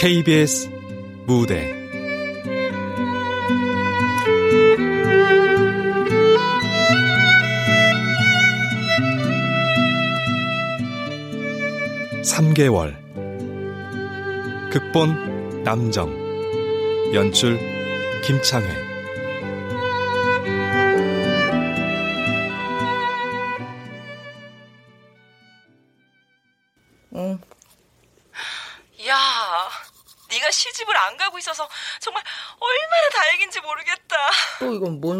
KBS 무대. (3개월) 극본 남정. 연출 김창회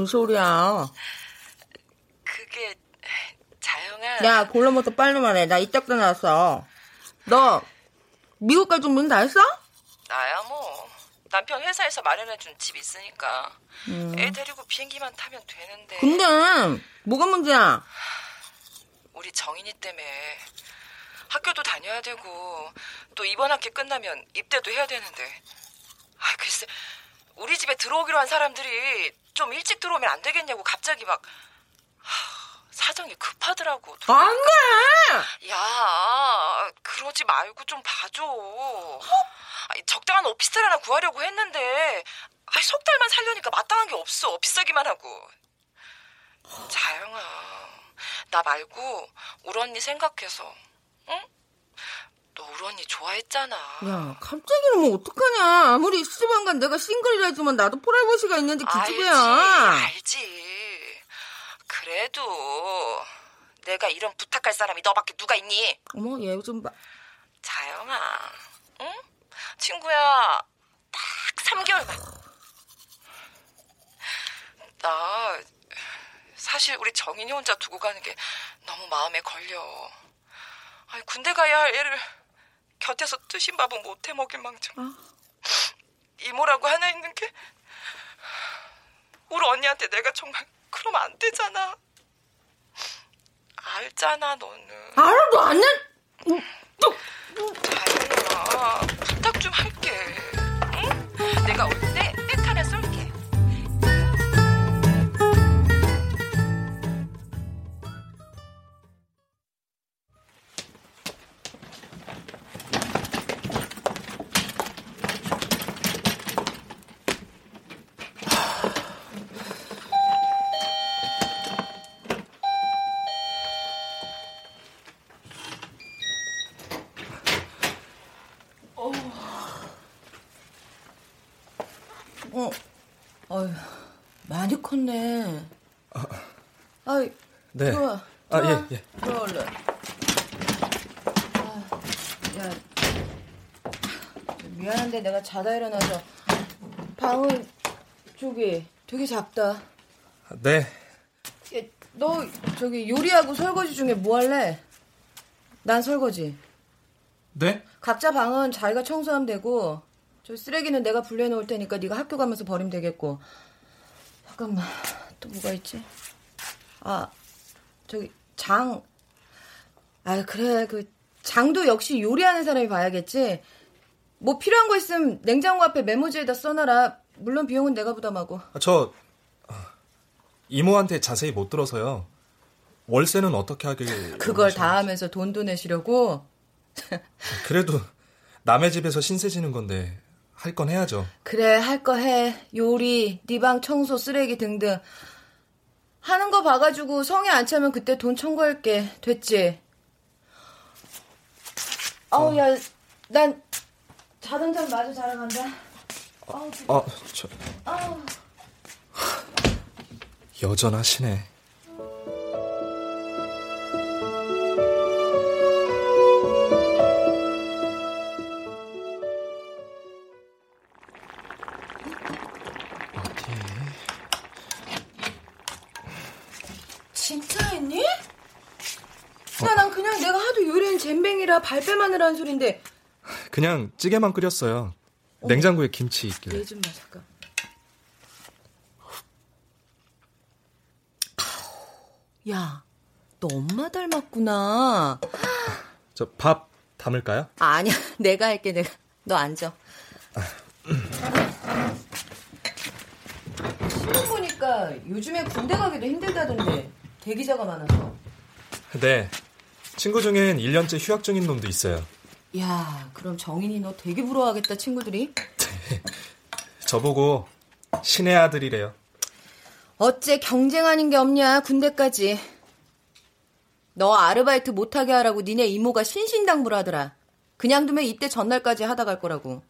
소리야? 그게 자영아. 야, 볼러부터 빨리 말해. 나 이짝도 나왔어. 너 미국 갈 준비는 다 했어? 나야 뭐 남편 회사에서 마련해준 집 있으니까 애 데리고 비행기만 타면 되는데. 근데 뭐가 문제야? 우리 정인이 때문에 학교도 다녀야 되고 또 이번 학기 끝나면 입대도 해야 되는데. 아 글쎄 우리 집에 들어오기로 한 사람들이 좀 일찍 들어오면 안 되겠냐고 갑자기 막 하, 사정이 급하더라고. 안 돼! 야, 그러지 말고 좀 봐줘. 아니, 적당한 오피스텔 하나 구하려고 했는데, 아니, 석 달만 살려니까 마땅한 게 없어. 비싸기만 하고. 자영아, 나 말고 우리 언니 생각해서, 응? 너 우리 언니 좋아했잖아. 야, 갑자기 이러면 어떡하냐. 아무리 시집안 간 내가 싱글이라 했지만 나도 프라이버시가 있는데 그 집이야. 알지. 그래도 내가 이런 부탁할 사람이 너밖에 누가 있니? 어머, 얘좀 봐. 자영아, 응? 친구야, 딱 3개월만. 나 사실 우리 정인이 혼자 두고 가는 게 너무 마음에 걸려. 아니, 군대 가야 할 애를 곁에서 뜨신 밥은 못해 먹일 망정. 이모라고 하나 있는 게 우리 언니한테 내가 정말 그러면 안 되잖아. 알잖아, 너는. 알아, 너안 내? 자연아 부탁 좀 할게 응? 내가 올때 컸네. 아이, 네. 들어와. 아, 들어와. 예, 예. 들어와, 얼른. 아, 야, 미안한데 내가 자다 일어나서 방은 저기 되게 작다. 네 야, 너 저기 요리하고 설거지 중에 뭐 할래? 난 설거지. 네? 각자 방은 자기가 청소하면 되고 저 쓰레기는 내가 분리해 놓을 테니까 네가 학교 가면서 버리면 되겠고. 잠깐만 또 뭐가 있지? 아 저기 장. 아 그래 그 장도 역시 요리하는 사람이 봐야겠지. 뭐 필요한 거 있으면 냉장고 앞에 메모지에다 써놔라. 물론 비용은 내가 부담하고. 아, 저 아, 이모한테 자세히 못 들어서요. 월세는 어떻게 하길 그걸 다 하면서 돈도 내시려고. 그래도 남의 집에서 신세 지는 건데 할 건 해야죠. 그래 할 거 해. 요리, 네 방 청소, 쓰레기 등등. 하는 거 봐가지고 성에 안 차면 그때 돈 청구할게. 됐지? 아우 야, 난 자동차 마저 자러 간다. 아우, 아, 저 아우. 여전하시네. 진짜 했니? 야, 난 그냥 내가 하도 요리는 잼뱅이라 아니라 발뺌 하느라는 소린데 그냥 찌개만 끓였어요. 냉장고에 김치 있길래. 얘좀봐 잠깐. 야, 너 엄마 닮았구나. 저 밥 담을까요? 아, 아니야, 내가 할게 내가. 너 앉아. 신문 보니까 요즘에 군대 가기도 힘들다던데 대기자가 많아서. 네. 친구 중엔 1년째 휴학 중인 놈도 있어요. 야, 그럼 정인이 너 되게 부러워하겠다 친구들이. 저보고 신의 아들이래요. 어째 경쟁 아닌 게 없냐 군대까지. 너 아르바이트 못하게 하라고 니네 이모가 신신당부를 하더라. 그냥 두면 이때 전날까지 하다 갈 거라고.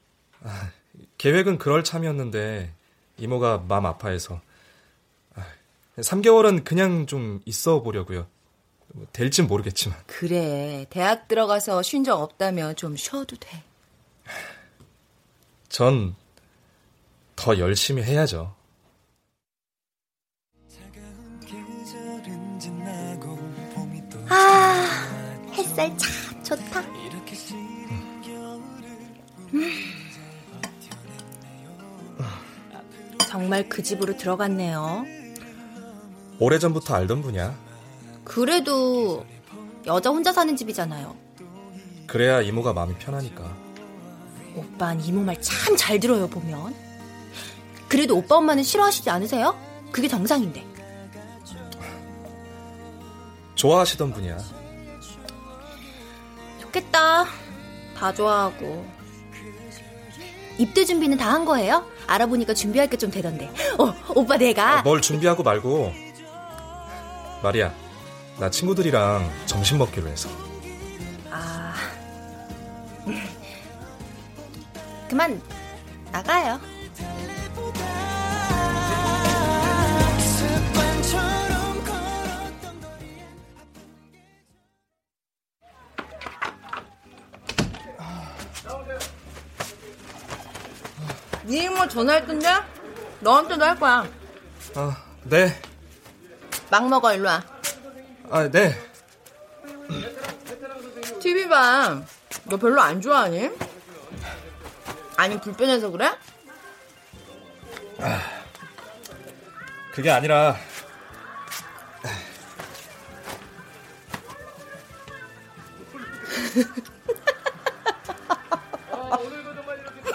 계획은 그럴 참이었는데 이모가 마음 아파해서 3개월은 그냥 좀 있어 보려고요. 뭐 될진 모르겠지만 그래, 대학 들어가서 쉰 적 없다며 좀 쉬어도 돼. 전 더 열심히 해야죠. 아, 햇살 참 좋다. 정말 그 집으로 들어갔네요. 오래전부터 알던 분이야. 그래도 여자 혼자 사는 집이잖아요. 그래야 이모가 마음이 편하니까. 오빠는 이모 말 참 잘 들어요, 보면. 그래도 오빠 엄마는 싫어하시지 않으세요? 그게 정상인데. 좋아하시던 분이야. 좋겠다. 다 좋아하고. 입대 준비는 다 한 거예요? 알아보니까 준비할 게 좀 되던데. 어, 오빠 내가. 아, 뭘 준비하고 말고. 마리아, 나 친구들이랑 점심 먹기로 해서. 아. 그만 나가요. 네 이모 전화했던데? 너한테도 할 거야. 아, 네. 막 먹어, 일로 와. 아, 네. TV 봐. 너 별로 안 좋아하니? 아니, 불편해서 그래? 그게 아니라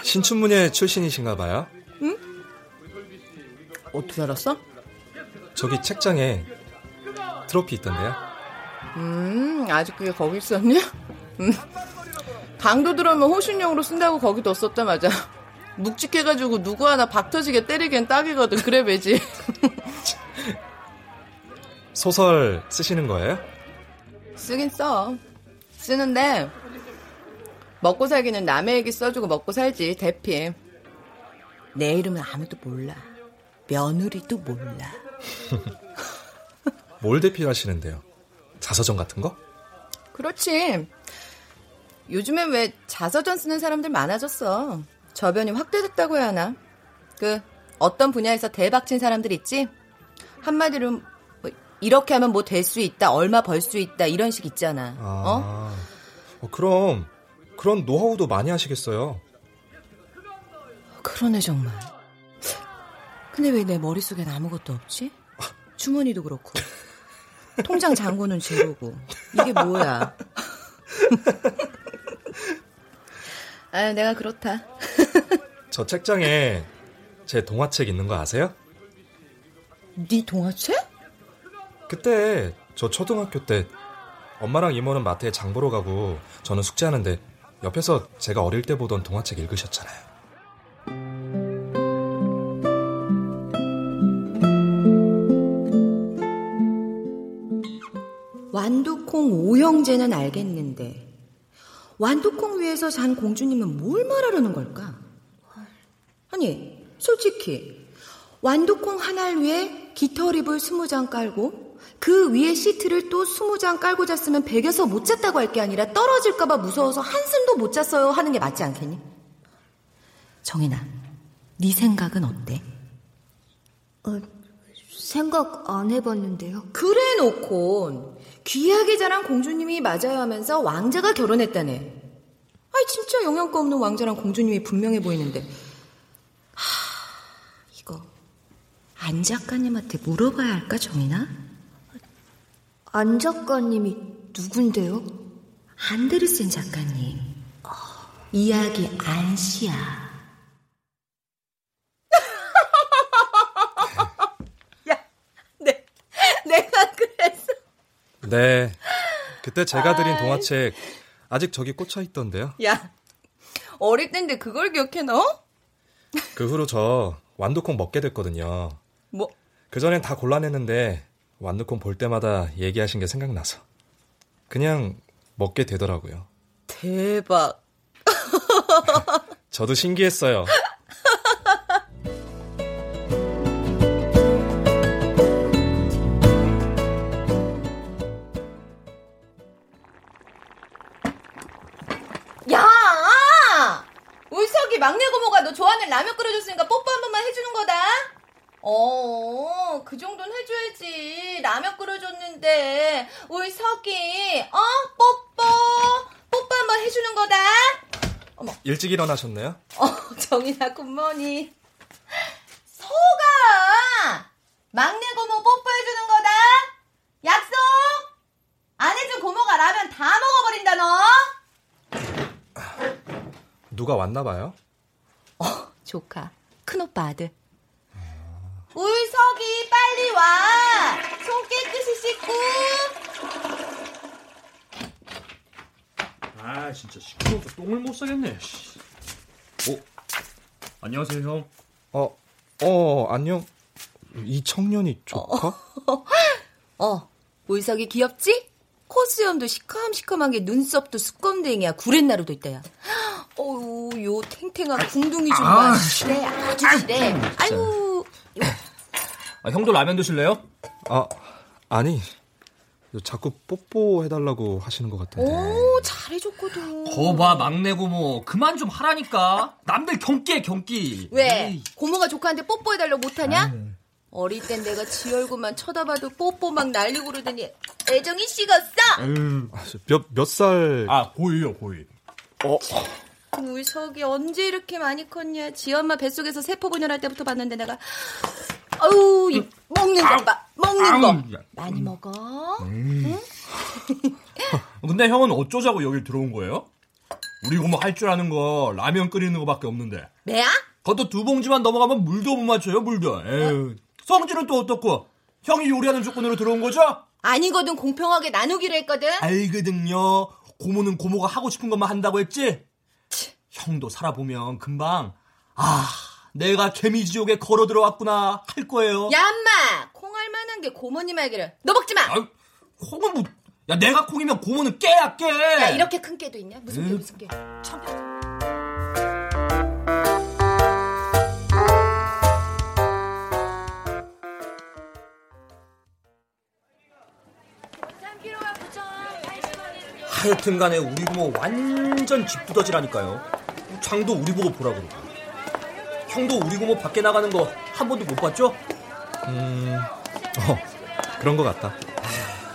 신춘문예 출신이신가 봐요. 어떻게 알았어? 저기 책장에 트로피 있던데요. 음, 아직 그게 거기 있었니? 음. 강도 들어오면 호신용으로 쓴다고 거기 뒀었다, 맞아. 묵직해가지고 누구 하나 박 터지게 때리기엔 딱이거든. 그래, 배지. 소설 쓰시는 거예요? 쓰긴 써. 쓰는데, 먹고 살기는 남의 얘기 써주고 먹고 살지, 대피. 내 이름은 아무도 몰라. 며느리도 몰라. 뭘 대필하시는데요? 자서전 같은 거? 그렇지. 요즘엔 왜 자서전 쓰는 사람들 많아졌어. 저변이 확대됐다고 해야 하나? 그 어떤 분야에서 대박 친 사람들 있지? 한마디로 뭐 이렇게 하면 뭐 될 수 있다, 얼마 벌 수 있다 이런 식 있잖아. 어? 아, 어, 그럼 그런 노하우도 많이 하시겠어요. 그러네 정말. 근데 왜 내 머릿속엔 아무것도 없지? 주머니도 그렇고. 통장 잔고는 제로고. 이게 뭐야? 아, 내가 그렇다. 저 책장에 제 동화책 있는 거 아세요? 네 동화책? 그때 저 초등학교 때 엄마랑 이모는 마트에 장 보러 가고 저는 숙제하는데 옆에서 제가 어릴 때 보던 동화책 읽으셨잖아요. 완두콩 오형제는 알겠는데 완두콩 위에서 잔 공주님은 뭘 말하려는 걸까? 아니 솔직히 완두콩 한 알 위에 깃털이불 스무 장 깔고 그 위에 시트를 또 스무 장 깔고 잤으면 베겨서 못 잤다고 할 게 아니라 떨어질까봐 무서워서 한숨도 못 잤어요 하는 게 맞지 않겠니? 정인아, 네 생각은 어때? 생각 안 해봤는데요. 그래 놓곤 귀하게 자란 공주님이 맞아야 하면서 왕자가 결혼했다네. 아이 진짜 영양가 없는 왕자랑 공주님이 분명해 보이는데. 하, 이거 안 작가님한테 물어봐야 할까 정이나? 안 작가님이 누군데요? 안데르센 작가님. 이야기 안씨야. 야, 내, 내가 그랬어. 네. 그때 제가 드린 동화책 아직 저기 꽂혀 있던데요. 야, 어릴 땐데 그걸 기억해 너? 그 후로 저 완두콩 먹게 됐거든요. 뭐, 그 전엔 다 곤란했는데 완두콩 볼 때마다 얘기하신 게 생각나서 그냥 먹게 되더라고요. 대박. 저도 신기했어요. 막내 고모가 너 좋아하는 라면 끓여줬으니까 뽀뽀 한 번만 해주는 거다. 어, 그 정도는 해줘야지. 라면 끓여줬는데, 울석이, 어? 뽀뽀, 뽀뽀 한 번 해주는 거다. 일찍 일어나셨네요? 어, 정이나 굿모니. 소가! 막내 고모 뽀뽀해주는 거다. 약속! 안 해준 고모가 라면 다 먹어버린다, 너. 누가 왔나 봐요? 조카, 큰오빠 아들. 울석이 빨리 와! 손 깨끗이 씻고! 아 진짜 시끄러워서 똥을 못 싸겠네. 씨. 어? 안녕하세요 형. 어, 어, 안녕. 이 청년이 조카? 어, 울석이 귀엽지? 코수염도 시커먼시커먼 게 눈썹도 수검댕이야. 구렛나루도 있다, 야. 어우, 요 탱탱한 궁둥이 좀 봐. 그래, 아주 그래. 아유, 아, 형도 라면 드실래요? 아, 아니. 자꾸 뽀뽀해달라고 하시는 것 같은데. 오, 잘해줬거든. 거봐 막내 고모 그만 좀 하라니까. 남들 경기해 경기. 왜? 에이. 고모가 조카한테 뽀뽀해달라고 못하냐? 어릴 땐 내가 지 얼굴만 쳐다봐도 뽀뽀 막 날리고 그러더니 애정이 식었어! 에휴. 몇, 몇 살? 아 고이요 고이. 어, 울석이 언제 이렇게 많이 컸냐? 지 엄마 뱃속에서 세포 분열할 때부터 봤는데 내가 아우 이 먹는 거 봐. 먹는 거. 많이 먹어. 근데 형은 어쩌자고 여길 들어온 거예요? 우리 고모 할 줄 아는 거 라면 끓이는 거밖에 없는데. 매야? 그것도 두 봉지만 넘어가면 물도 못 맞춰요 물도. 에휴. 성질은 또 어떻고? 형이 요리하는 조건으로 들어온 거죠? 아니거든 공평하게 나누기로 했거든. 알거든요. 고모는 고모가 하고 싶은 것만 한다고 했지? 형도 살아보면 금방 아 내가 개미지옥에 걸어 들어왔구나 할 거예요. 야 엄마 콩 할 만한 게 고모님 알기를. 너 먹지 마. 아유, 콩은 뭐, 야 내가 콩이면 고모는 깨야 깨. 야 이렇게 큰 깨도 있냐? 무슨 깨 무슨 깨? 참. 하여튼 간에 우리 고모 완전 집두더지라니까요. 장도 우리 보고 보라 그러고. 형도 우리 고모 밖에 나가는 거 한 번도 못 봤죠? 어, 그런 것 같다.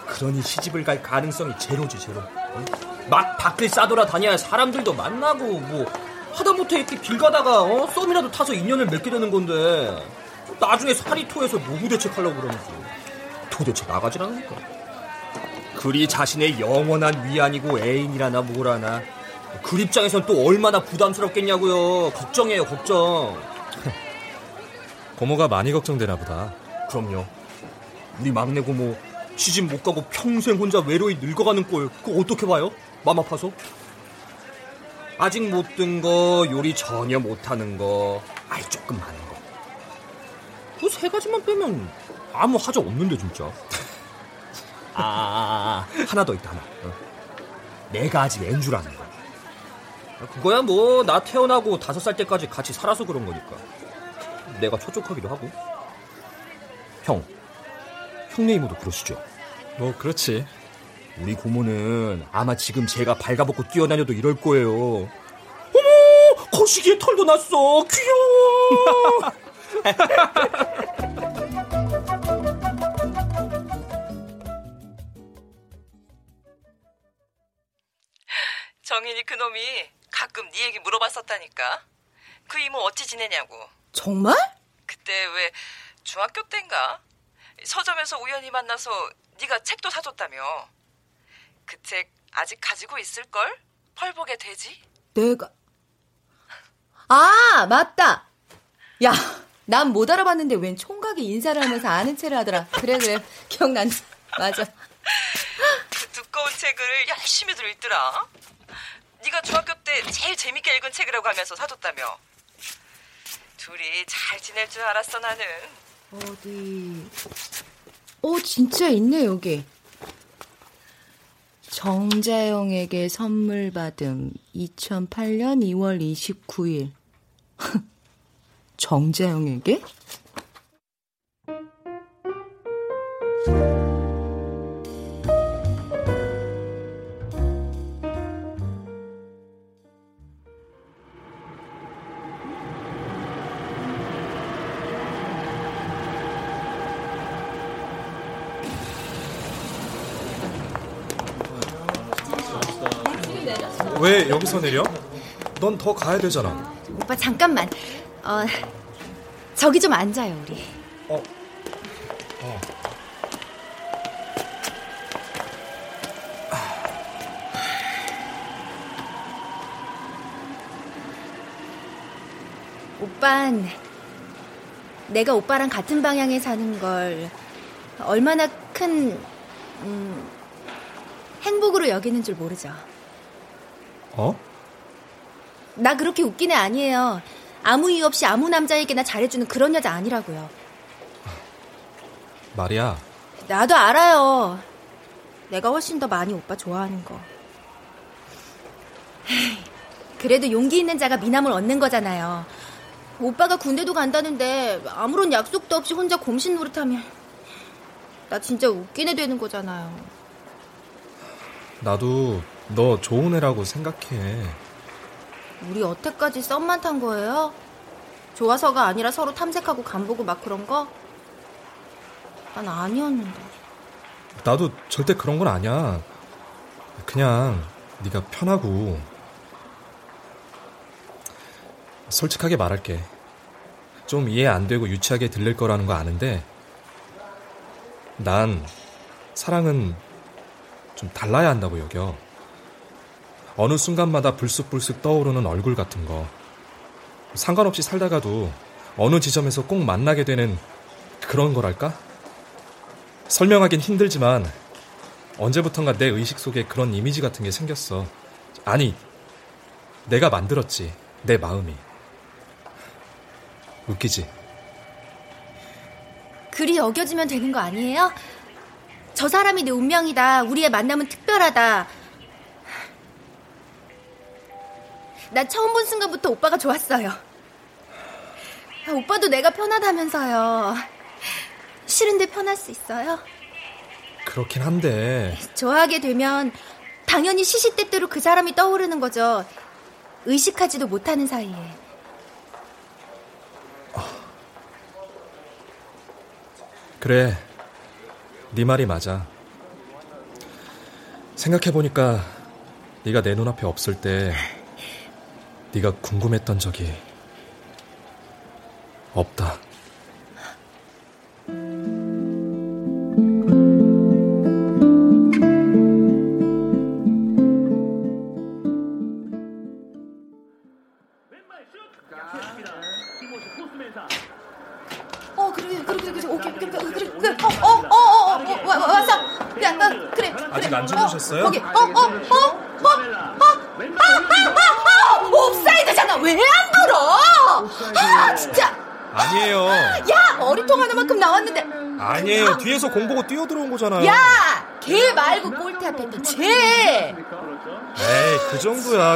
그러니 시집을 갈 가능성이 제로지 제로. 응? 막 밖을 싸돌아 다녀야 사람들도 만나고 뭐 하다못해 이렇게 길 가다가 어? 썸이라도 타서 인연을 맺게 되는 건데 나중에 살이 토해서 노후 대책하려고 그러는지 도대체 나가질 않으니까. 그리 자신의 영원한 위안이고 애인이라나 뭐라나 그 입장에선 또 얼마나 부담스럽겠냐고요. 걱정해요 걱정. 고모가 많이 걱정되나 보다. 그럼요. 우리 막내 고모 시집 못 가고 평생 혼자 외로이 늙어가는 꼴 그거 어떻게 봐요? 맘 아파서? 아직 못 든 거, 요리 전혀 못하는 거, 아이 조금 많은 거. 그 세 가지만 빼면 아무 하자 없는데 진짜. 아, 아, 아, 아, 하나 더 있다 하나. 어. 내가 아직 애인 줄 아는 거. 그거야 뭐 나 태어나고 다섯 살 때까지 같이 살아서 그런 거니까. 내가 촉촉하기도 하고. 형, 형네 이모도 그러시죠? 뭐, 그렇지. 우리 고모는 아마 지금 제가 발가벗고 뛰어다녀도 이럴 거예요. 어머, 거시기에 털도 났어. 귀여워. 그놈이 가끔 네 얘기 물어봤었다니까. 그 이모 어찌 지내냐고. 정말? 그때 왜 중학교 때인가? 서점에서 우연히 만나서 네가 책도 사줬다며. 그 책 아직 가지고 있을 걸? 펄보게 되지? 내가 아 맞다. 야, 난 못 알아봤는데 웬 총각이 인사를 하면서 아는 체를 하더라. 그래 그래 기억난다. 맞아. 그 두꺼운 책을 열심히 들 읽더라. 네가 중학교 때 제일 재밌게 읽은 책이라고 하면서 사줬다며. 둘이 잘 지낼 줄 알았어 나는. 어디? 어 진짜 있네 여기. 정자영에게 선물 받음 2008년 2월 29일. 정자영에게? 여기서 내려? 넌 더 가야 되잖아. 오빠 잠깐만. 어, 저기 좀 앉아요 우리. 어. 어. 오빤 내가 오빠랑 같은 방향에 사는 걸 얼마나 큰 음, 행복으로 여기는 줄 모르죠. 어? 나 그렇게 웃긴 애 아니에요. 아무 이유 없이 아무 남자에게나 잘해주는 그런 여자 아니라고요. 말이야. 나도 알아요. 내가 훨씬 더 많이 오빠 좋아하는 거. 에이, 그래도 용기 있는 자가 미남을 얻는 거잖아요. 오빠가 군대도 간다는데 아무런 약속도 없이 혼자 곰신 노릇하면 나 진짜 웃긴 애 되는 거잖아요. 나도 너 좋은 애라고 생각해. 우리 여태까지 썸만 탄 거예요? 좋아서가 아니라 서로 탐색하고 간보고 막 그런 거? 난 아니었는데. 나도 절대 그런 건 아니야. 그냥 네가 편하고 솔직하게 말할게. 좀 이해 안 되고 유치하게 들릴 거라는 거 아는데 난 사랑은 좀 달라야 한다고 여겨. 어느 순간마다 불쑥불쑥 떠오르는 얼굴 같은 거. 상관없이 살다가도 어느 지점에서 꼭 만나게 되는 그런 거랄까? 설명하긴 힘들지만 언제부턴가 내 의식 속에 그런 이미지 같은 게 생겼어. 아니, 내가 만들었지. 내 마음이. 웃기지? 그리 여겨지면 되는 거 아니에요? 저 사람이 내 운명이다. 우리의 만남은 특별하다. 난 처음 본 순간부터 오빠가 좋았어요. 오빠도 내가 편하다면서요. 싫은데 편할 수 있어요? 그렇긴 한데. 좋아하게 되면 당연히 시시때때로 그 사람이 떠오르는 거죠. 의식하지도 못하는 사이에. 그래. 네 말이 맞아. 생각해보니까 네가 내 눈앞에 없을 때 네가 궁금했던 적이 없다.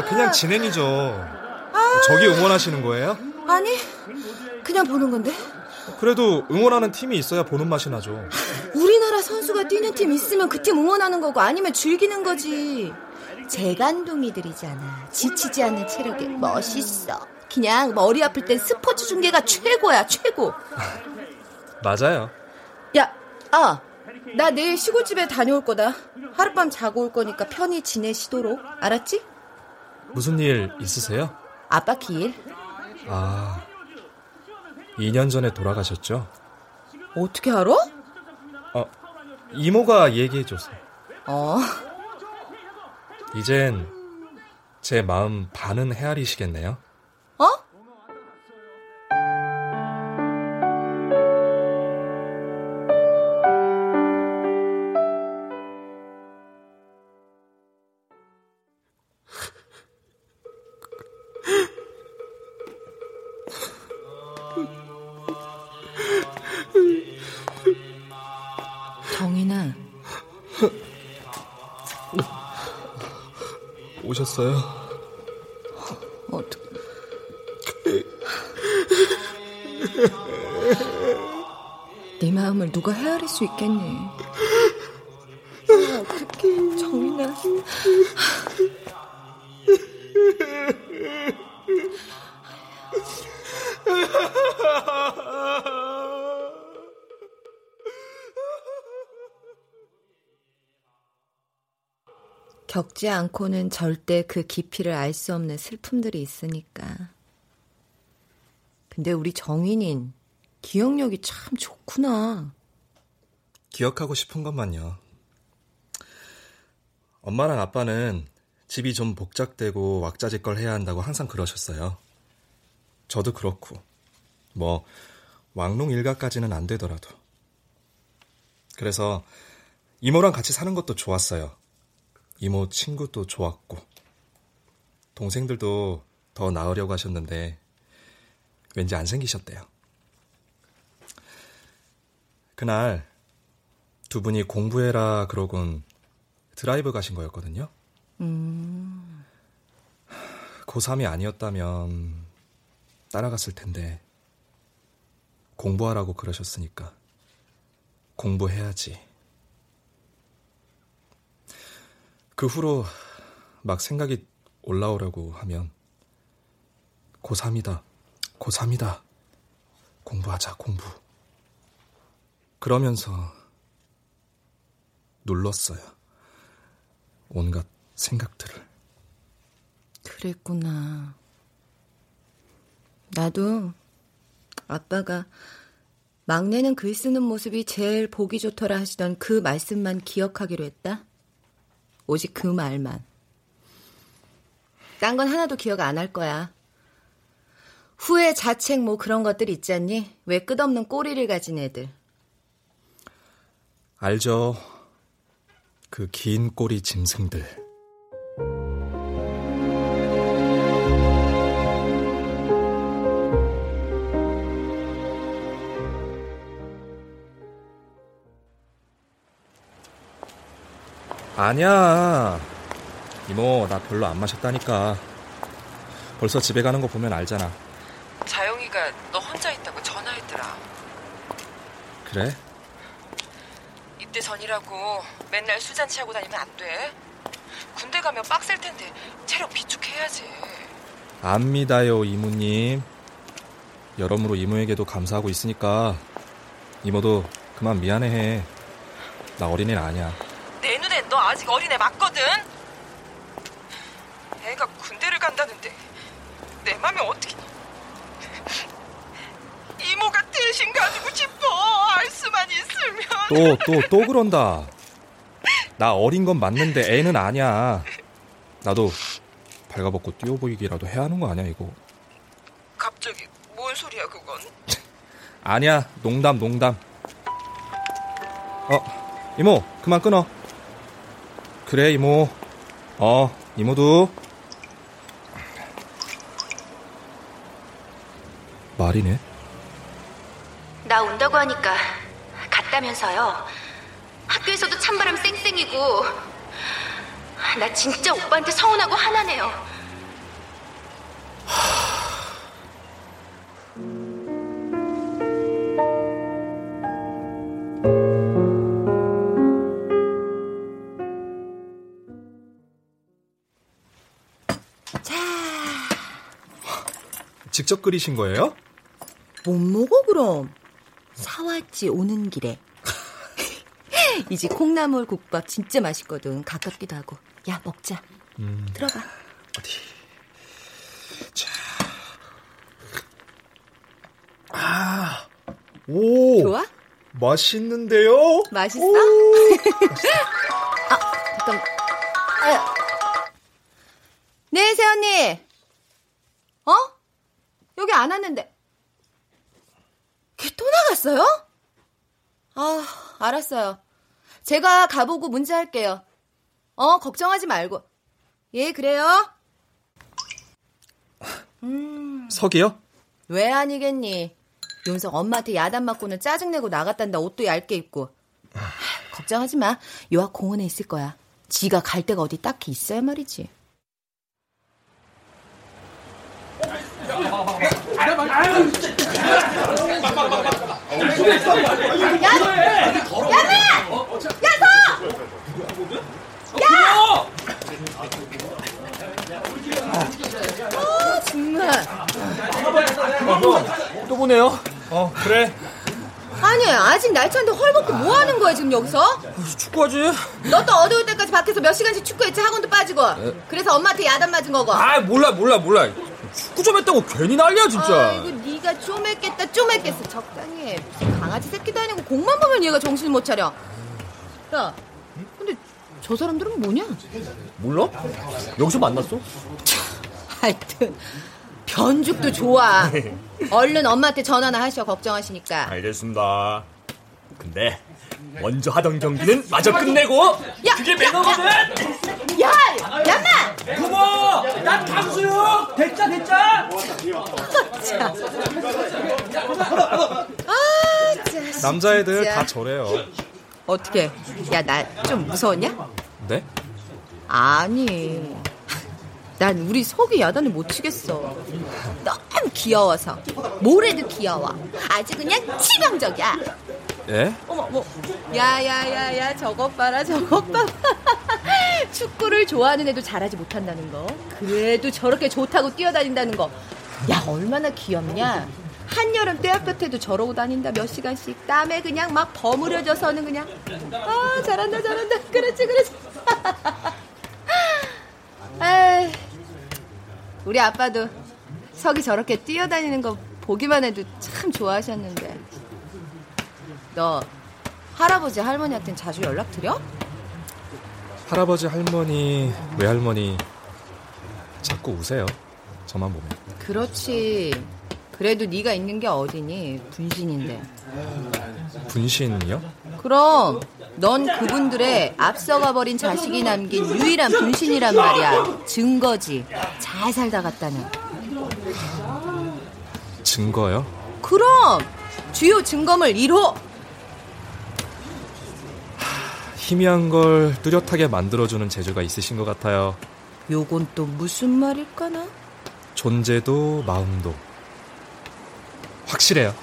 그냥 진행이죠. 저기 응원하시는 거예요? 아니 그냥 보는 건데 그래도 응원하는 팀이 있어야 보는 맛이 나죠. 우리나라 선수가 뛰는 팀 있으면 그 팀 응원하는 거고 아니면 즐기는 거지. 재간둥이들이잖아. 지치지 않는 체력에 멋있어. 그냥 머리 아플 땐 스포츠 중계가 최고야, 최고. 맞아요. 야, 아, 나 내일 시골집에 다녀올 거다. 하룻밤 자고 올 거니까 편히 지내시도록. 알았지? 무슨 일 있으세요? 아빠 길. 아, 2년 전에 돌아가셨죠? 어떻게 알아? 어, 이모가 얘기해줬어요. 어. 이젠 제 마음 반은 헤아리시겠네요. 오셨어요? 어떡... 네 마음을 누가 헤아릴 수 있겠니? 어떡해, 정인아. 겪지 않고는 절대 그 깊이를 알 수 없는 슬픔들이 있으니까. 근데 우리 정인인 기억력이 참 좋구나. 기억하고 싶은 것만요. 엄마랑 아빠는 집이 좀 복잡되고 왁자지껄 해야 한다고 항상 그러셨어요. 저도 그렇고, 뭐, 왕농 일가까지는 안 되더라도. 그래서 이모랑 같이 사는 것도 좋았어요. 이모 친구도 좋았고, 동생들도 더 낳으려고 하셨는데, 왠지 안 생기셨대요. 그날, 두 분이 공부해라 그러곤 드라이브 가신 거였거든요. 음. 고3이 아니었다면 따라갔을 텐데, 공부하라고 그러셨으니까, 공부해야지. 그 후로 막 생각이 올라오려고 하면 고3이다. 고3이다. 공부하자, 공부. 그러면서 눌렀어요. 온갖 생각들을. 그랬구나. 나도 아빠가 막내는 글 쓰는 모습이 제일 보기 좋더라 하시던 그 말씀만 기억하기로 했다. 오직 그 말만. 딴 건 하나도 기억 안 할 거야. 후회, 자책 뭐 그런 것들 있잖니? 왜 끝없는 꼬리를 가진 애들. 알죠. 그 긴 꼬리 짐승들. 아니야. 이모, 나 별로 안 마셨다니까. 벌써 집에 가는 거 보면 알잖아. 자영이가 너 혼자 있다고 전화했더라. 그래? 이때 전이라고 맨날 술잔 치하고 다니면 안 돼. 군대 가면 빡셀 텐데 체력 비축해야지. 압니다요, 이모님. 여러모로 이모에게도 감사하고 있으니까 이모도 그만 미안해해. 나 어린애는 아니야. 너 아직 어린애 맞거든. 애가 군대를 간다는데 내 맘이 어떻게 이모가 대신 가지고 싶어 알 수만 있으면 또, 또, 또 그런다. 나 어린 건 맞는데 애는 아니야. 나도 발가벗고 뛰어보이기라도 해야 하는 거 아니야, 이거. 갑자기 뭔 소리야 그건 아니야, 농담, 농담. 어, 이모, 그만 끊어. 그래, 이모. 어, 이모도. 말이네. 나 온다고 하니까 갔다면서요. 학교에서도 찬바람 쌩쌩이고 나 진짜 오빠한테 서운하고 화나네요. 직접 끓이신 거예요? 못 먹어 그럼. 사왔지 오는 길에. 이 집 콩나물 국밥 진짜 맛있거든. 가깝기도 하고. 야 먹자. 음, 들어봐. 어디. 아, 오. 좋아? 맛있는데요? 맛있어? 알았어요. 제가 가보고 문자할게요. 어, 걱정하지 말고. 예, 그래요? 석이요? 왜 아니겠니? 윤석 엄마한테 야단 맞고는 짜증내고 나갔단다 옷도 얇게 입고. 하, 걱정하지 마. 요학 공원에 있을 거야. 지가 갈 데가 어디 딱히 있어야 말이지. 정말. 또 보네요. 어, 그래. 아니, 아직 날차인데 헐벗고 뭐 하는 거야, 지금 여기서? 축구하지? 너 또 어두울 때까지 밖에서 몇 시간씩 축구했지, 학원도 빠지고. 그래서 엄마한테 야단 맞은 거고. 아 몰라 몰라 몰라. 축구 좀 했다고 괜히 난리야 진짜. 아이고, 네가 좀 했겠다, 좀 했겠어. 적당히 해. 무슨 강아지 새끼도 아니고 공만 보면 얘가 정신을 못 차려. 야, 근데 저 사람들은 뭐냐? 몰라? 여기서 만났어? 하여튼 변죽도 좋아. 얼른 엄마한테 전화나 하셔 걱정하시니까. 알겠습니다. 근데 먼저 하던 경기는 마저 끝내고 야, 그게 야, 매너거든. 야, 야마! 부모, 난 강수요. 됐자. 남자애들 진짜. 다 저래요. 어떻게? 야, 나 좀 무서웠냐? 네? 아니. 난 우리 속이 야단을 못 치겠어. 너무 귀여워서. 뭐래도 귀여워. 아주 그냥 치명적이야. 예? 어머, 뭐. 야, 야, 야, 야, 저것 봐라, 저것 봐라. 축구를 좋아하는 애도 잘하지 못한다는 거. 그래도 저렇게 좋다고 뛰어다닌다는 거. 야, 얼마나 귀엽냐. 한여름 떼학볕에도 저러고 다닌다, 몇 시간씩. 땀에 그냥 막 버무려져서는 그냥. 아, 잘한다, 잘한다. 그렇지, 그렇지. 에이, 우리 아빠도 석이 저렇게 뛰어다니는 거 보기만 해도 참 좋아하셨는데. 너 할아버지 할머니한테는 자주 연락 드려? 할아버지, 할머니, 외할머니 자꾸 우세요. 저만 보면. 그렇지. 그래도 네가 있는 게 어디니? 분신인데. 분신이요? 그럼 넌 그분들의 앞서가 버린 자식이 남긴 유일한 분신이란 말이야. 증거지. 잘 살다 갔다는. 증거요? 그럼 주요 증거물 1호. 희미한 걸 뚜렷하게 만들어주는 재주가 있으신 것 같아요. 요건 또 무슨 말일까나? 존재도 마음도 확실해요.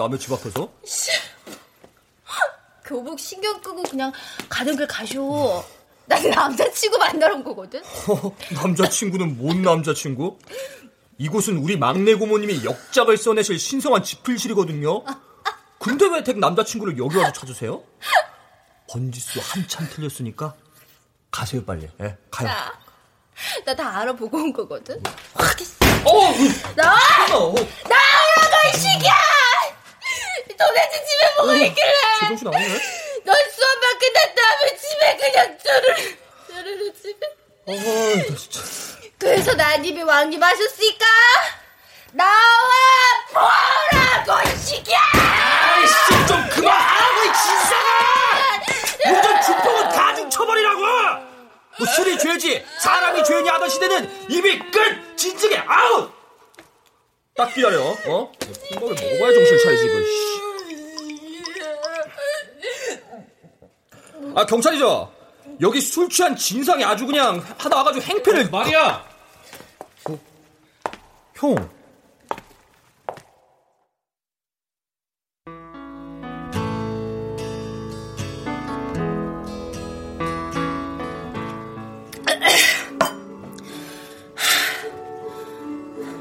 남의 집 앞에서? 교복 신경 끄고 그냥 가던 길 가쇼. 나 남자친구 만나러 온 거거든? 어, 남자친구는 뭔 남자친구? 이곳은 우리 막내 고모님이 역작을 써내실 신성한 지필실이거든요. 근데 왜 댁 남자친구를 여기 와서 찾으세요? 번지수 한참 틀렸으니까 가세요 빨리. 예, 가요. 나 다 알아보고 온 거거든? 어, 나와! 어, 나오라고, 이 시기야! 도대체 집에 뭐 있길래! 제정신 아니네. 넌 수업밖에 났다 하면 집에 그냥 쭈르르, 쭈르르 집에. 어, 나 진짜. 그래서 난 입이 왕님 하셨으니까! 나와! 보라고, 이 시기야! 아이씨, 좀 그만하라고, 이 진상아! 요즘 주폭은 가중 처벌이라고! 뭐 술이 죄지, 사람이 죄냐 하던 시대는 이미 끝! 진즉에 아웃! 딱 기다려. 어? 이거를 먹어야 정신 차리지 이거. 아 경찰이죠. 여기 술 취한 진상이 아주 그냥 하다 와가지고 행패를 어, 말이야. 어? 형.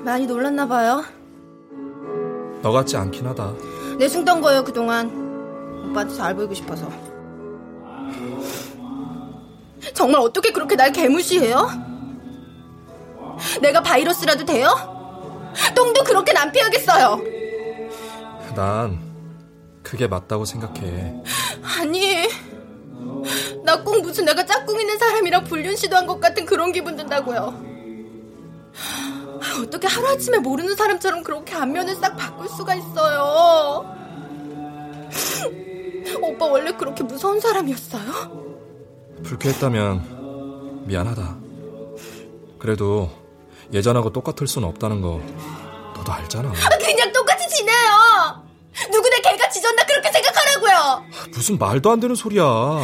많이 놀랐나 봐요. 너 같지 않긴 하다. 내숭던 거예요 그동안. 오빠한테 잘 보이고 싶어서. 정말 어떻게 그렇게 날 개무시해요? 내가 바이러스라도 돼요? 똥도 그렇게 안 피하겠어요. 난 그게 맞다고 생각해. 아니, 나 꼭 무슨 내가 짝꿍 있는 사람이랑 불륜 시도한 것 같은 그런 기분 든다고요. 어떻게 하루아침에 모르는 사람처럼 그렇게 안면을 싹 바꿀 수가 있어요? 오빠 원래 그렇게 무서운 사람이었어요? 불쾌했다면 미안하다. 그래도 예전하고 똑같을 순 없다는 거 너도 알잖아. 그냥 똑같이 지내요! 누구네 개가 지졌나 그렇게 생각하라고요! 무슨 말도 안 되는 소리야. 아,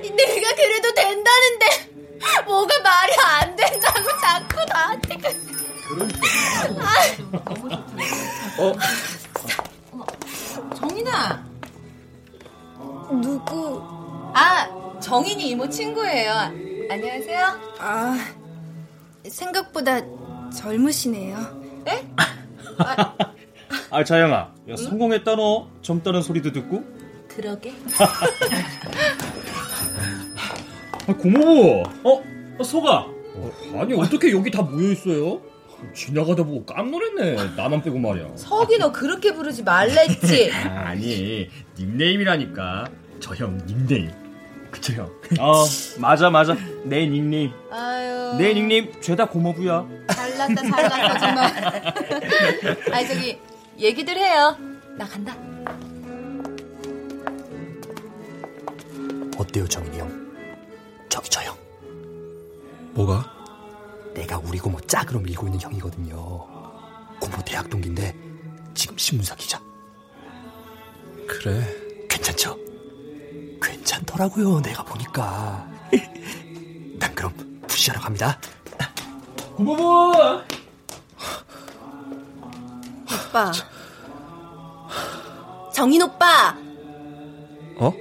내가 그래도 된다는데 뭐가 말이 안 된다고 자꾸 나한테 그... 어? 친구예요. 안녕하세요. 아, 생각보다 젊으시네요. 에? 아 자영아 야, 성공했다 너 젊다는 소리도 듣고 그러게. 아, 고모부 어? 어 소가 어, 아니 어떻게 여기 다 모여 있어요? 지나가다 보고 깜놀했네 나만 빼고 말이야 석이 너 그렇게 부르지 말랬지. 아, 아니 닉네임이라니까 저 형 닉네임 그쵸 형? 어 맞아 맞아 내 닉네임 아유. 내 닉네임 죄다 고모부야 잘났다, 잘났어, 정말. 아니, 저기, 얘기들 해요. 나 간다. 어때요, 정인이 형? 저기 저 형. 뭐가? 내가 우리 고모 짝으로 밀고 있는 형이거든요. 고모 대학 동기인데 지금 신문사 기자. 그래. 괜찮죠? 괜찮더라고요, 내가 보니까. 난 그럼 푸시하러 갑니다. 고모부 오빠. 정인 오빠! 어?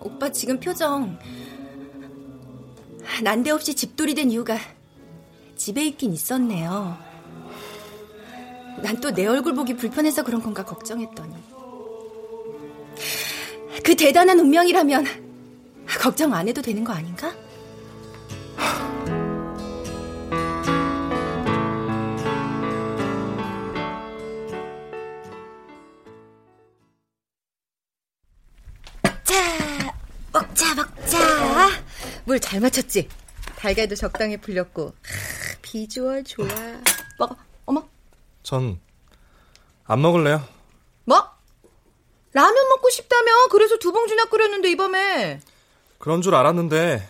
오빠 지금 표정. 난데없이 집돌이 된 이유가 집에 있긴 있었네요. 난 또 내 얼굴 보기 불편해서 그런 건가 걱정했더니. 그 대단한 운명이라면 걱정 안 해도 되는 거 아닌가? 자, 먹자, 먹자. 물 잘 맞췄지? 달걀도 적당히 불렸고. 하, 비주얼 좋아. 먹어. 어머, 전 안 먹을래요. 뭐? 라면 먹고 싶다며? 그래서 두 봉지나 끓였는데, 이 밤에. 그런 줄 알았는데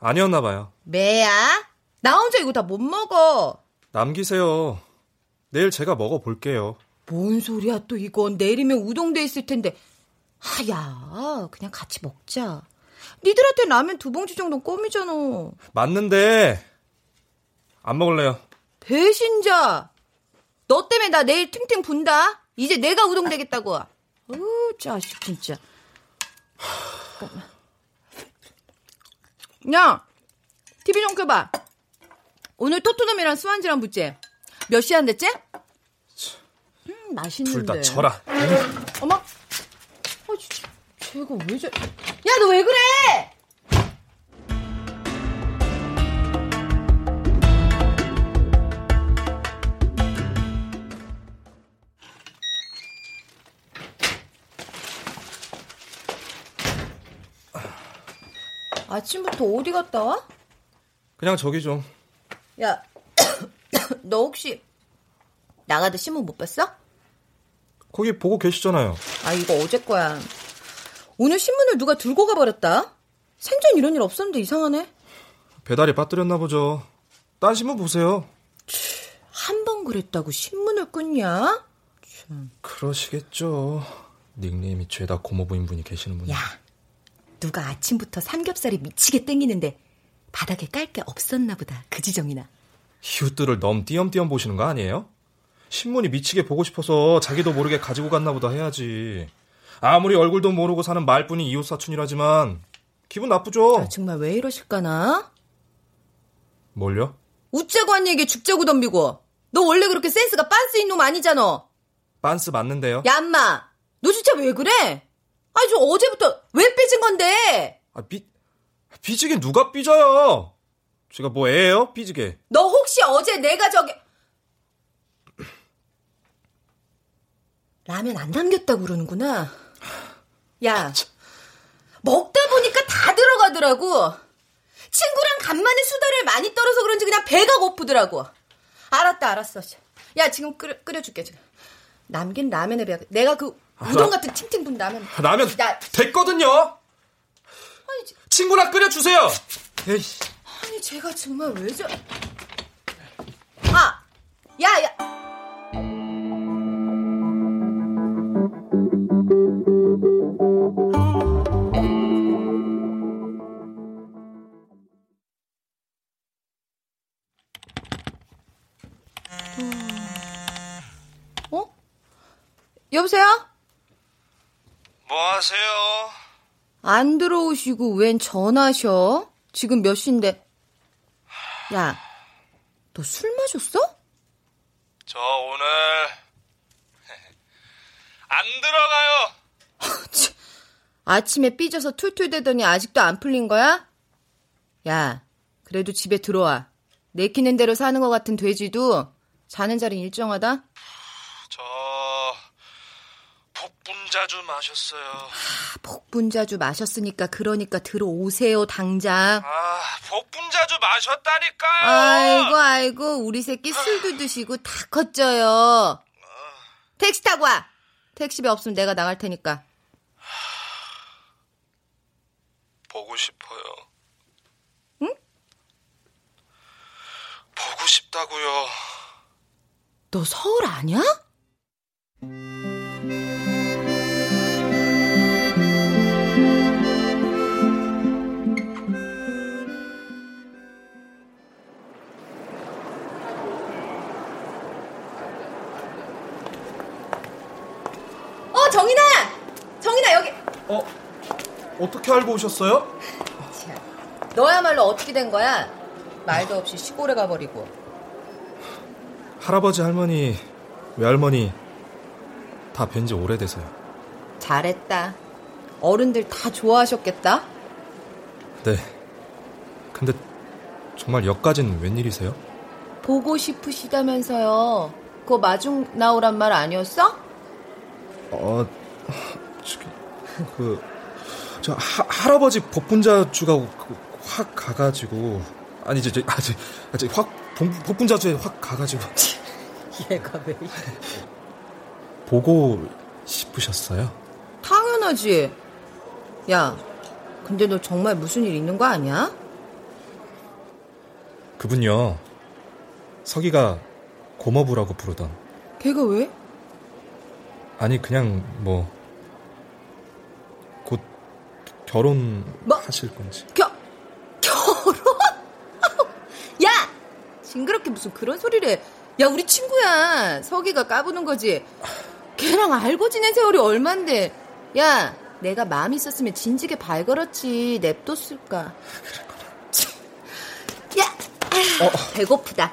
아니었나 봐요. 매야? 나 혼자 이거 다 못 먹어. 남기세요. 내일 제가 먹어볼게요. 뭔 소리야, 또 이건. 내일이면 우동돼 있을 텐데. 아, 야, 그냥 같이 먹자. 니들한테 라면 두 봉지 정도는 껌이잖아. 맞는데 안 먹을래요. 배신자. 너 때문에 나 내일 팅팅 분다. 이제 내가 우동 되겠다고. 어우, 자식 진짜. 야, TV 좀 켜봐. 오늘 토트넘이랑 스완지랑 붙지? 몇 시간 됐지? 음, 맛있는데. 둘 다 쳐라. 어머. 아, 진짜. 쟤가 왜 저. 야, 너 왜 그래? 아침부터 어디 갔다 와? 그냥 저기 좀. 야, 너 혹시 나가다 신문 못 봤어? 거기 보고 계시잖아요. 아, 이거 어제 거야. 오늘 신문을 누가 들고 가버렸다? 생전 이런 일 없었는데 이상하네. 배달이 빠뜨렸나 보죠. 딴 신문 보세요. 한 번 그랬다고 신문을 끊냐? 그러시겠죠. 닉네임이 죄다 고모부인 분이 계시는 분이. 야, 누가 아침부터 삼겹살이 미치게 땡기는데 바닥에 깔 게 없었나 보다. 그 지정이나. 이웃들을 너무 띄엄띄엄 보시는 거 아니에요? 신문이 미치게 보고 싶어서 자기도 모르게 가지고 갔나 보다 해야지. 아무리 얼굴도 모르고 사는 말뿐인 이웃 사촌이라지만 기분 나쁘죠. 아, 정말 왜 이러실까나? 뭘요? 웃자고 한 얘기에 죽자고 덤비고. 너 원래 그렇게 센스가 빤스인 놈 아니잖아. 빤스 맞는데요? 야, 엄마. 너 진짜 왜 그래? 아니, 저 어제부터 왜 삐진 건데? 아, 삐, 삐지긴 누가 삐져요? 제가 뭐 애예요? 삐지게. 너 혹시 어제 내가 저기 라면 안 남겼다고 그러는구나. 야, 먹다 보니까 다 들어가더라고. 친구랑 간만에 수다를 많이 떨어서 그런지 그냥 배가 고프더라고. 알았다, 알았어. 야, 지금 끓여, 끓여줄게, 지금. 남긴 라면에 배가, 내가 그 우동 같은 팅팅 분 라면. 라면 야, 됐거든요. 아니, 저- 친구랑 끓여 주세요. 에이. 아니, 제가 정말 왜 저. 아! 야, 야! 뭐 하세요? 안 들어오시고 웬 전화셔? 지금 몇 시인데. 야, 너 술 마셨어? 저 오늘 안 들어가요. 아침에 삐져서 툴툴대더니 아직도 안 풀린 거야? 야, 그래도 집에 들어와. 내키는 대로 사는 것 같은 돼지도 자는 자리 일정하다? 저 복분자주 마셨어요. 복분자주 마셨으니까 그러니까 들어오세요, 당장. 아, 복분자주 마셨다니까요. 아이고, 아이고, 우리 새끼 술도 드시고 다 컸져요. 택시 타고 와. 택시비 없으면 내가 나갈 테니까. 보고 싶어요. 응? 보고 싶다고요. 너 서울? 어, 어, 어떻게 알고 오셨어요? 너야말로 어떻게 된 거야? 말도 없이 시골에 가버리고. 할아버지, 할머니, 외할머니 다 뵌 지 오래돼서요. 잘했다. 어른들 다 좋아하셨겠다? 네. 근데 정말 여기까진 웬일이세요? 보고 싶으시다면서요. 그거 마중 나오란 말 아니었어? 어, 그, 저 하, 할아버지 복분자주가 그확 가가지고 아니 저, 저, 아, 저, 아, 저, 확 복- 복분자주에 확 가가지고 얘가 왜? 보고 싶으셨어요? 당연하지. 야, 근데 너 정말 무슨 일 있는 거 아니야? 그분요 서기가 고모부라고 부르던 걔가 왜? 아니 그냥 뭐곧 결혼 뭐? 하실 건지 겨, 결혼? 야! 징그럽게 무슨 그런 소리를 해. 야, 우리 친구야. 서기가 까부는 거지. 걔랑 알고 지낸 세월이 얼만데. 야, 내가 마음 있었으면 진지게 발 걸었지. 냅뒀을까. 야! 배고프다.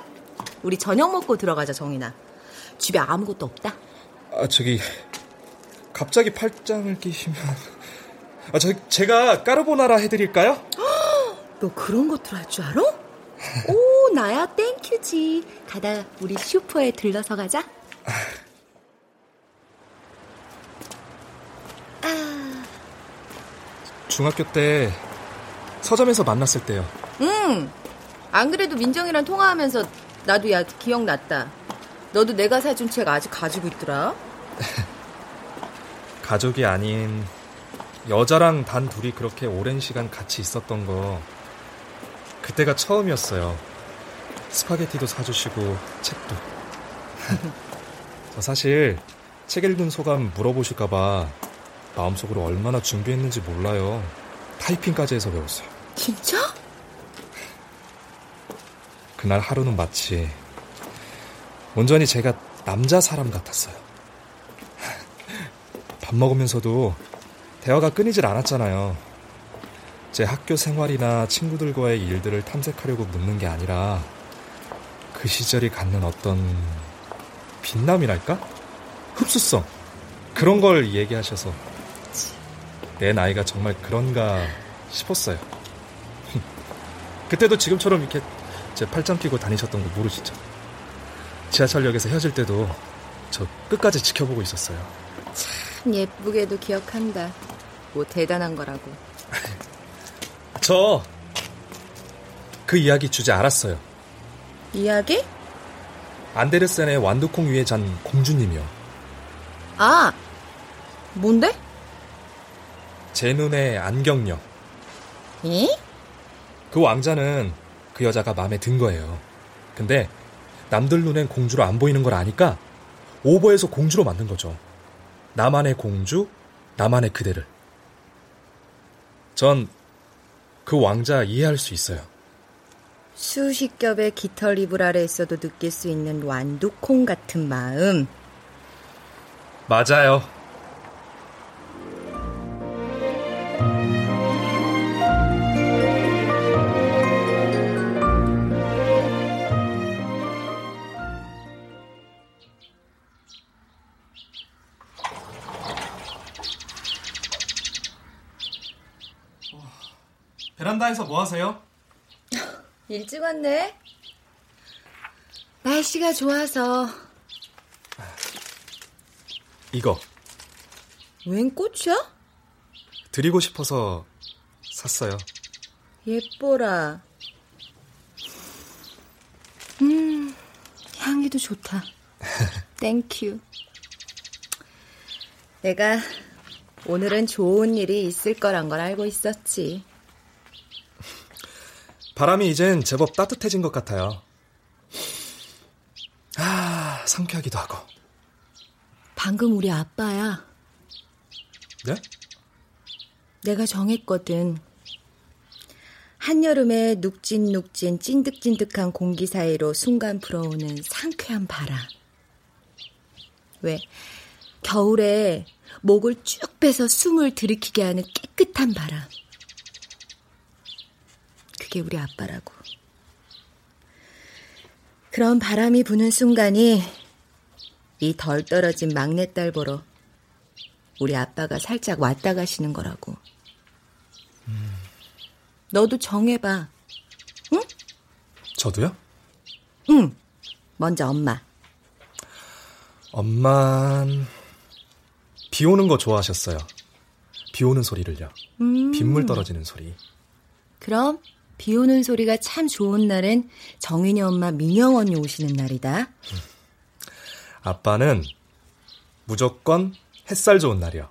우리 저녁 먹고 들어가자, 정인아. 집에 아무것도 없다. 아 저기 갑자기 팔짱을 끼시면 아 저 제가 까르보나라 해드릴까요? 너 그런 것들 할 줄 알아? 오, 나야 thank you지. 가다 우리 슈퍼에 들러서 가자. 중학교 때 서점에서 만났을 때요. 응. 안 그래도 민정이랑 통화하면서 나도 야 기억났다. 너도 내가 사준 책 아직 가지고 있더라. 가족이 아닌 여자랑 단 둘이 그렇게 오랜 시간 같이 있었던 거 그때가 처음이었어요. 스파게티도 사주시고 책도. 저 사실 책 읽은 소감 물어보실까봐 마음속으로 얼마나 준비했는지 몰라요. 타이핑까지 해서 배웠어요. 진짜? 그날 하루는 마치 온전히 제가 남자 사람 같았어요. 밥 먹으면서도 대화가 끊이질 않았잖아요. 제 학교 생활이나 친구들과의 일들을 탐색하려고 묻는 게 아니라 그 시절이 갖는 어떤 빛남이랄까? 흡수성. 그런 걸 얘기하셔서 내 나이가 정말 그런가 싶었어요. 그때도 지금처럼 이렇게 제 팔짱 끼고 다니셨던 거 모르시죠? 지하철역에서 헤어질 때도 저 끝까지 지켜보고 있었어요. 참 예쁘게도 기억한다. 뭐 대단한 거라고. 저 그 이야기 주제 알았어요. 이야기? 안데르센의 완두콩 위에 잔 공주님이요. 아, 뭔데? 제 눈의 안경녀. 이? 그 왕자는 그 여자가 마음에 든 거예요. 근데 남들 눈엔 공주로 안 보이는 걸 아니까 오버해서 공주로 만든 거죠. 나만의 공주, 나만의 그대를. 전 그 왕자 이해할 수 있어요. 수십 겹의 깃털 이불 아래 있어도 느낄 수 있는 완두콩 같은 마음. 맞아요. 베란다에서 뭐 하세요? 일찍 왔네. 날씨가 좋아서. 이거 웬 꽃이야? 드리고 싶어서 샀어요. 예뻐라. 음, 향기도 좋다. Thank you. 내가 오늘은 좋은 일이 있을 거란 걸 알고 있었지. 바람이 이젠 제법 따뜻해진 것 같아요. 아, 상쾌하기도 하고. 방금 우리 아빠야. 네? 내가 정했거든. 한여름에 눅진눅진 찐득찐득한 공기 사이로 순간 불어오는 상쾌한 바람. 왜? 겨울에 목을 쭉 빼서 숨을 들이키게 하는 깨끗한 바람. 그게 우리 아빠라고. 그런 바람이 부는 순간이 이 덜 떨어진 막내딸 보러 우리 아빠가 살짝 왔다 가시는 거라고. 음. 너도 정해봐. 응? 저도요? 응. 먼저 엄마. 엄만 비 오는 거 좋아하셨어요. 비 오는 소리를요. 음. 빗물 떨어지는 소리. 그럼 비 오는 소리가 참 좋은 날엔 정인이 엄마 민영 언니 오시는 날이다. 음. 아빠는 무조건 햇살 좋은 날이요.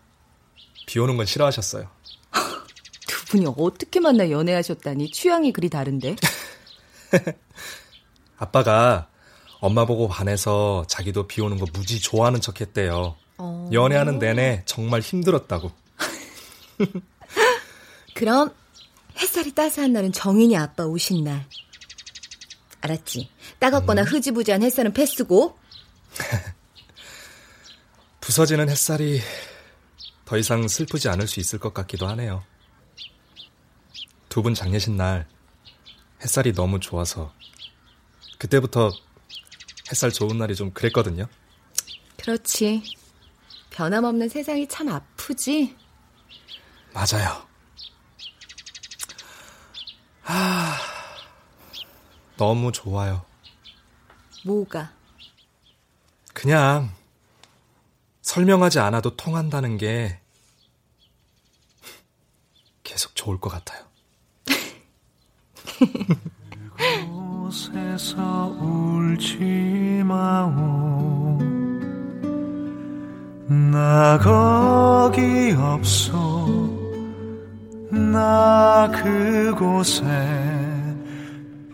비 오는 건 싫어하셨어요. 두 분이 어떻게 만나 연애하셨다니 취향이 그리 다른데? 아빠가 엄마 보고 반해서 자기도 비 오는 거 무지 좋아하는 척 했대요. 어... 연애하는 내내 정말 힘들었다고. 그럼 햇살이 따스한 날은 정인이 아빠 오신 날. 알았지? 따갑거나 음. 흐지부지한 햇살은 패스고. 부서지는 햇살이 더 이상 슬프지 않을 수 있을 것 같기도 하네요. 두 분 장례식 날 햇살이 너무 좋아서 그때부터 햇살 좋은 날이 좀 그랬거든요. 그렇지. 변함없는 세상이 참 아프지? 맞아요. 아, 너무 좋아요. 뭐가? 그냥 설명하지 않아도 통한다는 게 계속 좋을 것 같아요. 그곳에서 울지 마오 나 거기 없어 나 그곳에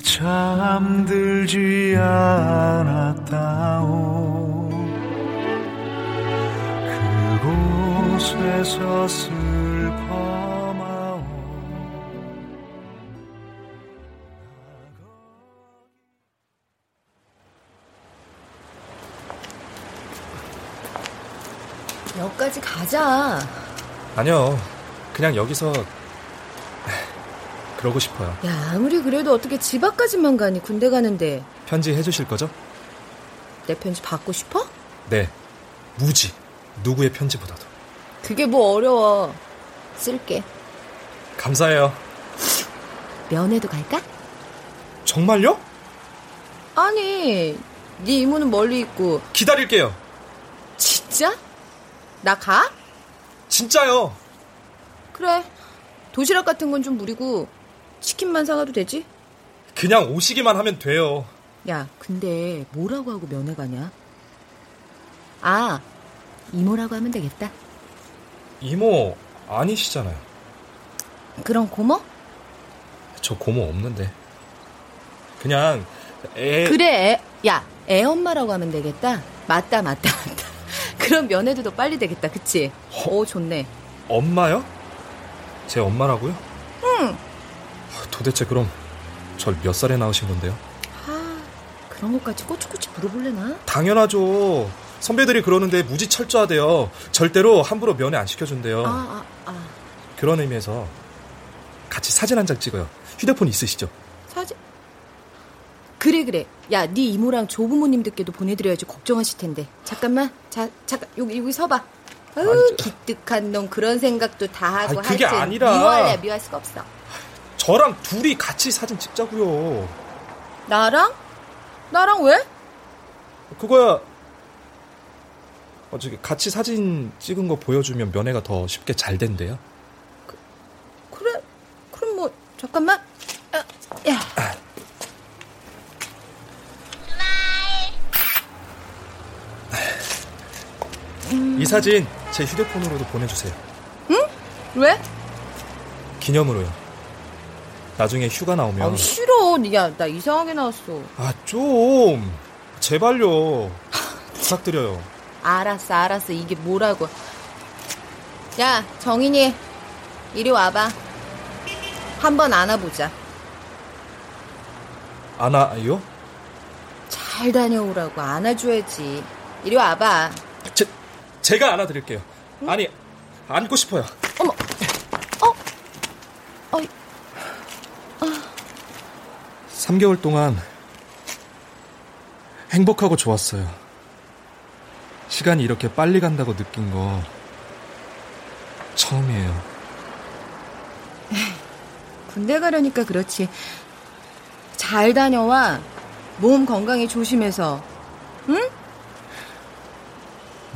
저 잠들지 않았다오 그곳에서 슬퍼마오 여기까지 가자. 아니요. 그냥 여기서 그러고 싶어요. 야, 아무리 그래도 어떻게 집 앞까지만 가니 군대 가는데 편지 해주실 거죠? 내 편지 받고 싶어? 네. 무지. 누구의 편지보다도. 그게 뭐 어려워. 쓸게. 감사해요. 면회도 갈까? 정말요? 아니, 네 이모는 멀리 있고 기다릴게요. 진짜? 나 가? 진짜요. 그래. 도시락 같은 건 좀 무리고 치킨만 사가도 되지? 그냥 오시기만 하면 돼요. 야, 근데 뭐라고 하고 면회 가냐? 아, 이모라고 하면 되겠다. 이모 아니시잖아요. 그럼 고모? 저 고모 없는데. 그냥 애 그래, 애, 야, 애 엄마라고 하면 되겠다. 맞다, 맞다, 맞다. 그럼 면회도 더 빨리 되겠다, 그치? 오, 좋네. 엄마요? 제 엄마라고요? 응. 도대체 그럼 절 몇 살에 낳으신 건데요? 아, 그런 것까지 꼬치꼬치 물어볼래나? 당연하죠. 선배들이 그러는데 무지 철저하대요. 절대로 함부로 면회 안 시켜준대요. 아, 아, 아. 그런 의미에서 같이 사진 한 장 찍어요. 휴대폰 있으시죠? 사진? 그래, 그래. 야, 네 이모랑 조부모님들께도 보내드려야지 걱정하실 텐데. 잠깐만. 자, 잠깐, 여기, 여기 서봐. 아유, 아니, 저- 기특한 놈 그런 생각도 다 하고 아니, 그게 하여튼 아니라- 미워할래 미워할 수가 없어. 저랑 둘이 같이 사진 찍자고요. 나랑? 나랑 왜? 그거야. 어, 저기 같이 사진 찍은 거 보여주면 면회가 더 쉽게 잘 된대요. 그래, 그럼 뭐 잠깐만. 아, 야, 이 사진 제 휴대폰으로도 보내주세요. 왜? 기념으로요. 나중에 휴가 나오면 아, 싫어. 야, 나 이상하게 나왔어. 아, 좀 제발요. 부탁드려요. 알았어, 알았어. 이게 뭐라고? 야, 정인이, 이리 와봐. 한번 안아보자. 아나요? 잘 다녀오라고 안아줘야지. 이리 와봐. 제, 제가 안아드릴게요. 아니, 안고 싶어요. 어머, 어, 어, 3개월 동안 행복하고 좋았어요. 시간이 이렇게 빨리 간다고 느낀 거 처음이에요. 군대 가려니까 그렇지. 잘 다녀와. 몸 건강히 조심해서. 응?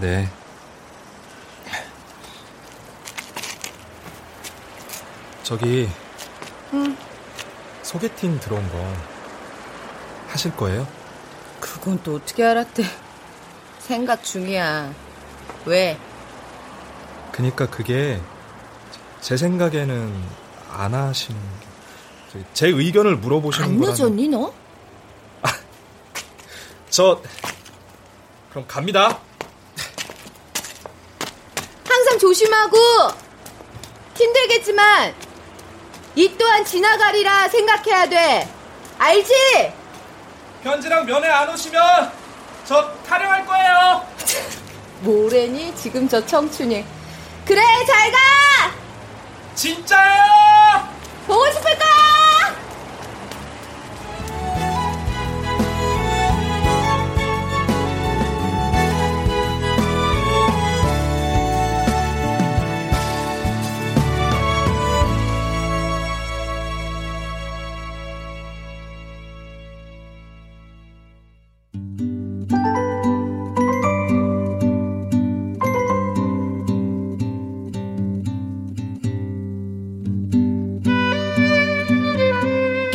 네. 저기 응. 소개팅 들어온 거 하실 거예요? 그건 또 어떻게 알았대? 생각 중이야. 왜? 그니까 그게 제 생각에는 안 하시는 게- 저기 제 의견을 물어보시는 안 거라는 늦었니 너? 저 그럼 갑니다. 항상 조심하고 힘들겠지만 이 또한 지나가리라 생각해야 돼. 알지? 편지랑 면회 안 오시면 저 타령할 거예요. 뭐래니 지금 저 청춘이. 그래 잘 가. 진짜요? 보고 싶을까?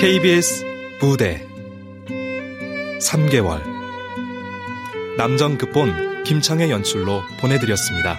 KBS 부대 3개월 남정극본 김창의 연출로 보내드렸습니다.